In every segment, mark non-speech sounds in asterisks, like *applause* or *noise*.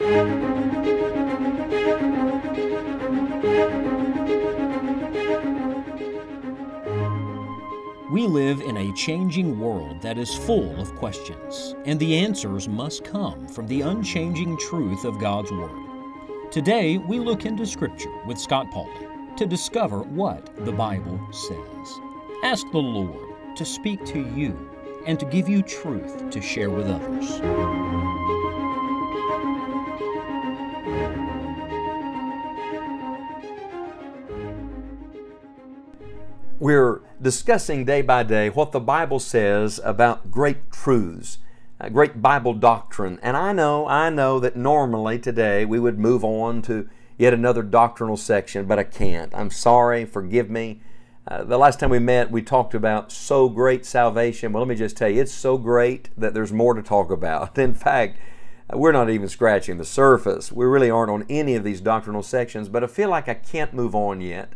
We live in a changing world that is full of questions, and the answers must come from the unchanging truth of God's Word. Today, we look into Scripture with Scott Pauley to discover what the Bible says. Ask the Lord to speak to you and to give you truth to share with others. We're discussing day by day what the Bible says about great truths, uh, great Bible doctrine. And I know, I know that normally today we would move on to yet another doctrinal section, but I can't. I'm sorry, forgive me. Uh, the last time we met, we talked about so great salvation. Well, let me just tell you, it's so great that there's more to talk about. *laughs* In fact, we're not even scratching the surface. We really aren't on any of these doctrinal sections, but I feel like I can't move on yet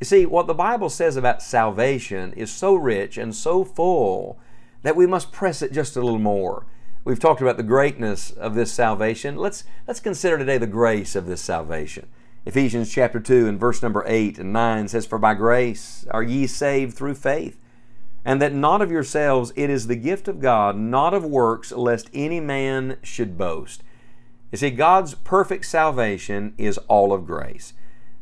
you see, what the Bible says about salvation is so rich and so full that we must press it just a little more. We've talked about the greatness of this salvation. Let's, let's consider today the grace of this salvation. Ephesians chapter 2 and verse number 8 and 9 says, For by grace are ye saved through faith, and that not of yourselves, it is the gift of God, not of works, lest any man should boast. You see, God's perfect salvation is all of grace.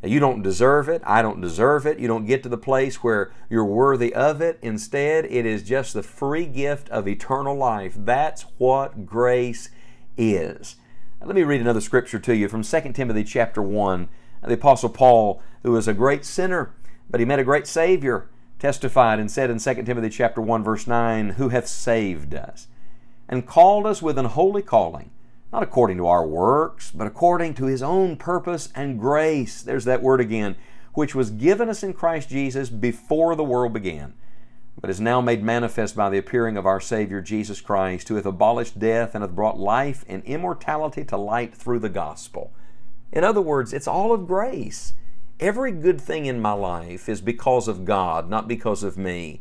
You don't deserve it. I don't deserve it. You don't get to the place where you're worthy of it. Instead, it is just the free gift of eternal life. That's what grace is. Now, let me read another scripture to you from 2 Timothy chapter 1. The Apostle Paul, who was a great sinner, but he met a great Savior, testified and said in 2 Timothy chapter 1, verse 9, Who hath saved us and called us with an holy calling not according to our works, but according to His own purpose and grace. There's that word again, which was given us in Christ Jesus before the world began, but is now made manifest by the appearing of our Savior Jesus Christ, who hath abolished death and hath brought life and immortality to light through the gospel. In other words, it's all of grace. Every good thing in my life is because of God, not because of me.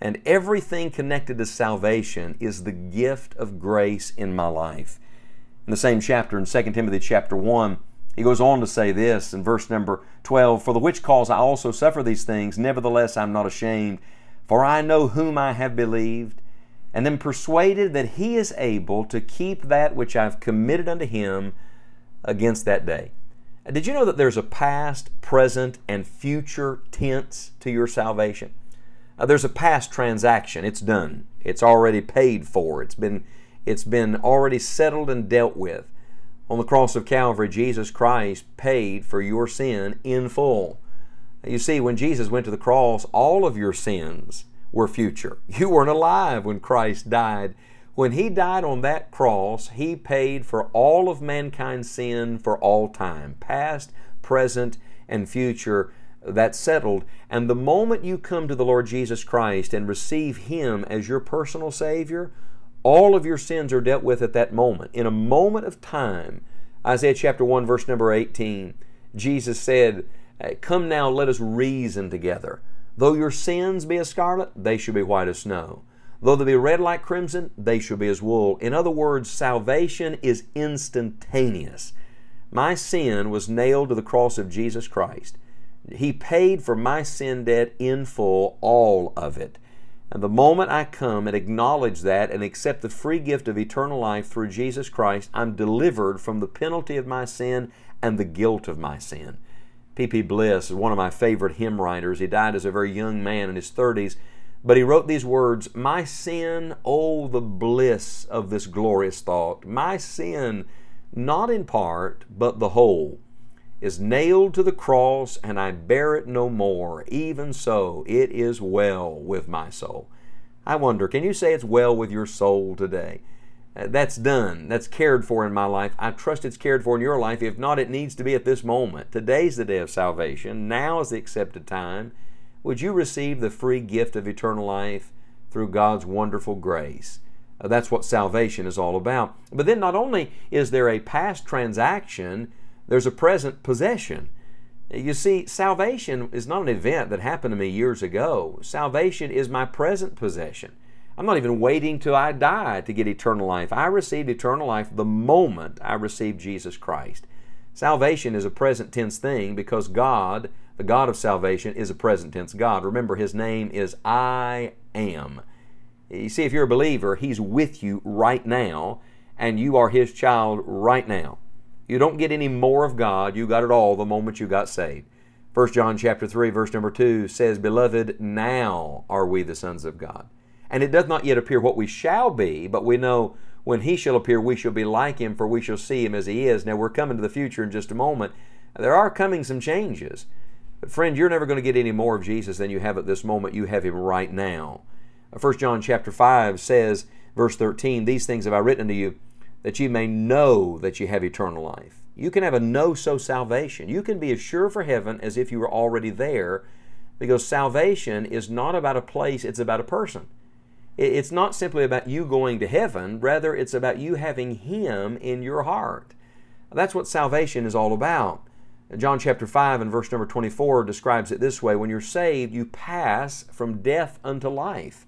And everything connected to salvation is the gift of grace in my life in the same chapter in 2 Timothy chapter 1, he goes on to say this in verse number 12 For the which cause I also suffer these things, nevertheless I'm not ashamed, for I know whom I have believed, and am persuaded that he is able to keep that which I've committed unto him against that day. Did you know that there's a past, present, and future tense to your salvation? Uh, there's a past transaction. It's done. It's already paid for. It's been it's been already settled and dealt with. On the cross of Calvary, Jesus Christ paid for your sin in full. You see, when Jesus went to the cross, all of your sins were future. *laughs* You weren't alive when Christ died. When He died on that cross, He paid for all of mankind's sin for all time, past, present, and future. That's settled. And the moment you come to the Lord Jesus Christ and receive Him as your personal Savior, all of your sins are dealt with at that moment. In a moment of time, Isaiah chapter 1, verse number 18, Jesus said, uh, Come now, let us reason together. Though your sins be as scarlet, they shall be white as snow. Though they be red like crimson, they shall be as wool. In other words, salvation is instantaneous. My sin was nailed to the cross of Jesus Christ. He paid for my sin debt in full, all of it. And the moment I come and acknowledge that and accept the free gift of eternal life through Jesus Christ, I'm delivered from the penalty of my sin and the guilt of my sin. P.P. Bliss is one of my favorite hymn writers. He died as a very young man in his 30s, but he wrote these words My sin, oh, the bliss of this glorious thought. My sin, not in part, but the whole is nailed to the cross, and I bear it no more. Even so, it is well with my soul. I wonder, can you say it's well with your soul today? Uh, that's done. That's cared for in my life. I trust it's cared for in your life. If not, it needs to be at this moment. Today's the day of salvation. Now is the accepted time. Would you receive the free gift of eternal life through God's wonderful grace? Uh, that's what salvation is all about. But then, not only is there a past transaction, there's a present possession. You see, salvation is not an event that happened to me years ago. Salvation is my present possession. I'm not even waiting till I die to get eternal life. I received eternal life the moment I received Jesus Christ. Salvation is a present tense thing because God, the God of salvation, is a present tense God. Remember, His name is I am. You see, if you're a believer, He's with you right now, and you are His child right now. You don't get any more of God. You got it all the moment you got saved. 1 John chapter 3 verse number 2 says, "Beloved, now are we the sons of God." And it does not yet appear what we shall be, but we know when he shall appear we shall be like him for we shall see him as he is. Now we're coming to the future in just a moment. There are coming some changes. But friend, you're never going to get any more of Jesus than you have at this moment. You have him right now. 1 John chapter 5 says, verse 13, These things have I written unto you, that ye may know that ye have eternal life. You can have a know so salvation. You can be as sure for heaven as if you were already there because salvation is not about a place, it's about a person. It's not simply about you going to heaven, rather, it's about you having Him in your heart. That's what salvation is all about. John chapter 5 and verse number 24 describes it this way When you're saved, you pass from death unto life.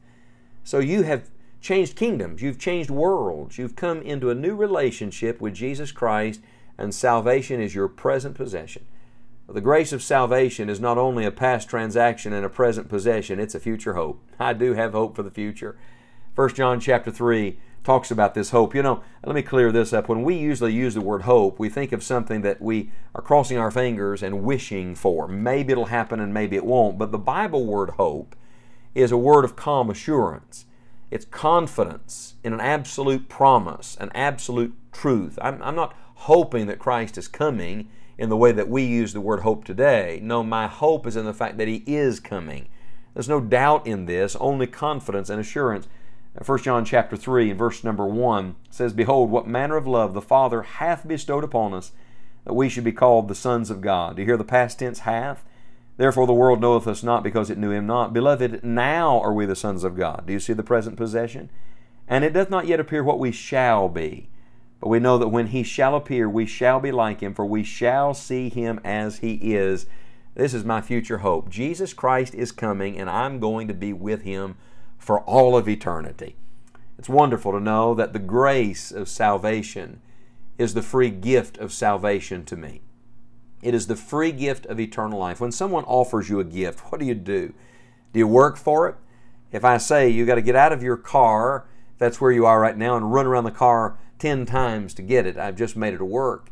So you have changed kingdoms, you've changed worlds, you've come into a new relationship with Jesus Christ and salvation is your present possession. The grace of salvation is not only a past transaction and a present possession, it's a future hope. I do have hope for the future. 1 John chapter 3 talks about this hope. You know, let me clear this up. When we usually use the word hope, we think of something that we are crossing our fingers and wishing for. Maybe it'll happen and maybe it won't. But the Bible word hope is a word of calm assurance. It's confidence in an absolute promise, an absolute truth. I'm, I'm not hoping that Christ is coming in the way that we use the word hope today. No, my hope is in the fact that He is coming. There's no doubt in this, only confidence and assurance. 1 John chapter 3 and verse number 1 says, Behold, what manner of love the Father hath bestowed upon us, that we should be called the sons of God. Do you hear the past tense hath? Therefore the world knoweth us not because it knew him not. Beloved, now are we the sons of God. Do you see the present possession? And it doth not yet appear what we shall be. But we know that when he shall appear, we shall be like him, for we shall see him as he is. This is my future hope. Jesus Christ is coming, and I'm going to be with him for all of eternity. It's wonderful to know that the grace of salvation is the free gift of salvation to me. It is the free gift of eternal life. When someone offers you a gift, what do you do? Do you work for it? If I say you got to get out of your car, that's where you are right now, and run around the car 10 times to get it. I've just made it a work.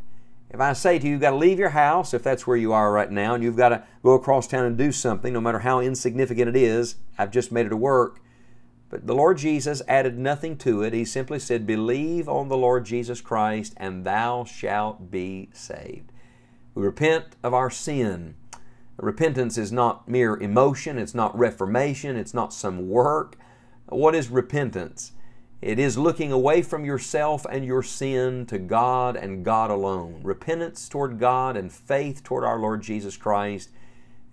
If I say to you, you've got to leave your house, if that's where you are right now, and you've got to go across town and do something, no matter how insignificant it is, I've just made it a work. But the Lord Jesus added nothing to it. He simply said, Believe on the Lord Jesus Christ, and thou shalt be saved. We repent of our sin. Repentance is not mere emotion, it's not reformation, it's not some work. What is repentance? It is looking away from yourself and your sin to God and God alone. Repentance toward God and faith toward our Lord Jesus Christ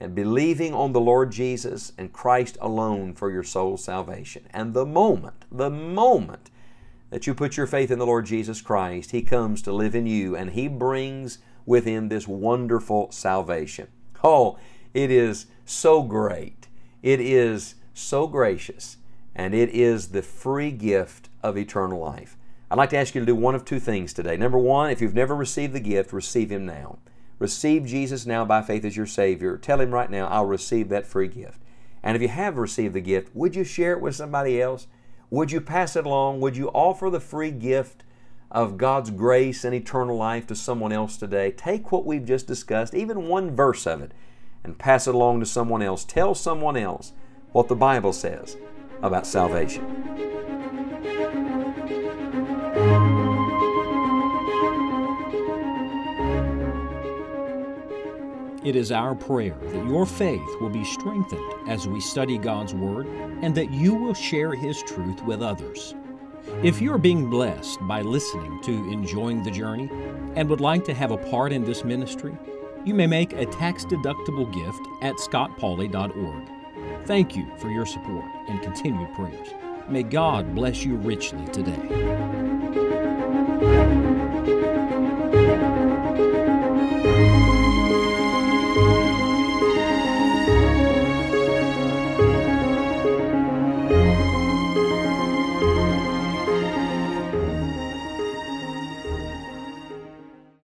and believing on the Lord Jesus and Christ alone for your soul's salvation. And the moment, the moment that you put your faith in the Lord Jesus Christ, He comes to live in you and He brings with Him this wonderful salvation. Oh, it is so great. It is so gracious and it is the free gift of eternal life. I'd like to ask you to do one of two things today. Number one, if you've never received the gift, receive Him now. Receive Jesus now by faith as your Savior. Tell Him right now, I'll receive that free gift. And if you have received the gift, would you share it with somebody else? Would you pass it along? Would you offer the free gift of God's grace and eternal life to someone else today? Take what we've just discussed, even one verse of it, and pass it along to someone else. Tell someone else what the Bible says about salvation. It is our prayer that your faith will be strengthened as we study God's Word and that you will share His truth with others. If you are being blessed by listening to Enjoying the Journey and would like to have a part in this ministry, you may make a tax deductible gift at scottpauley.org. Thank you for your support and continued prayers. May God bless you richly today.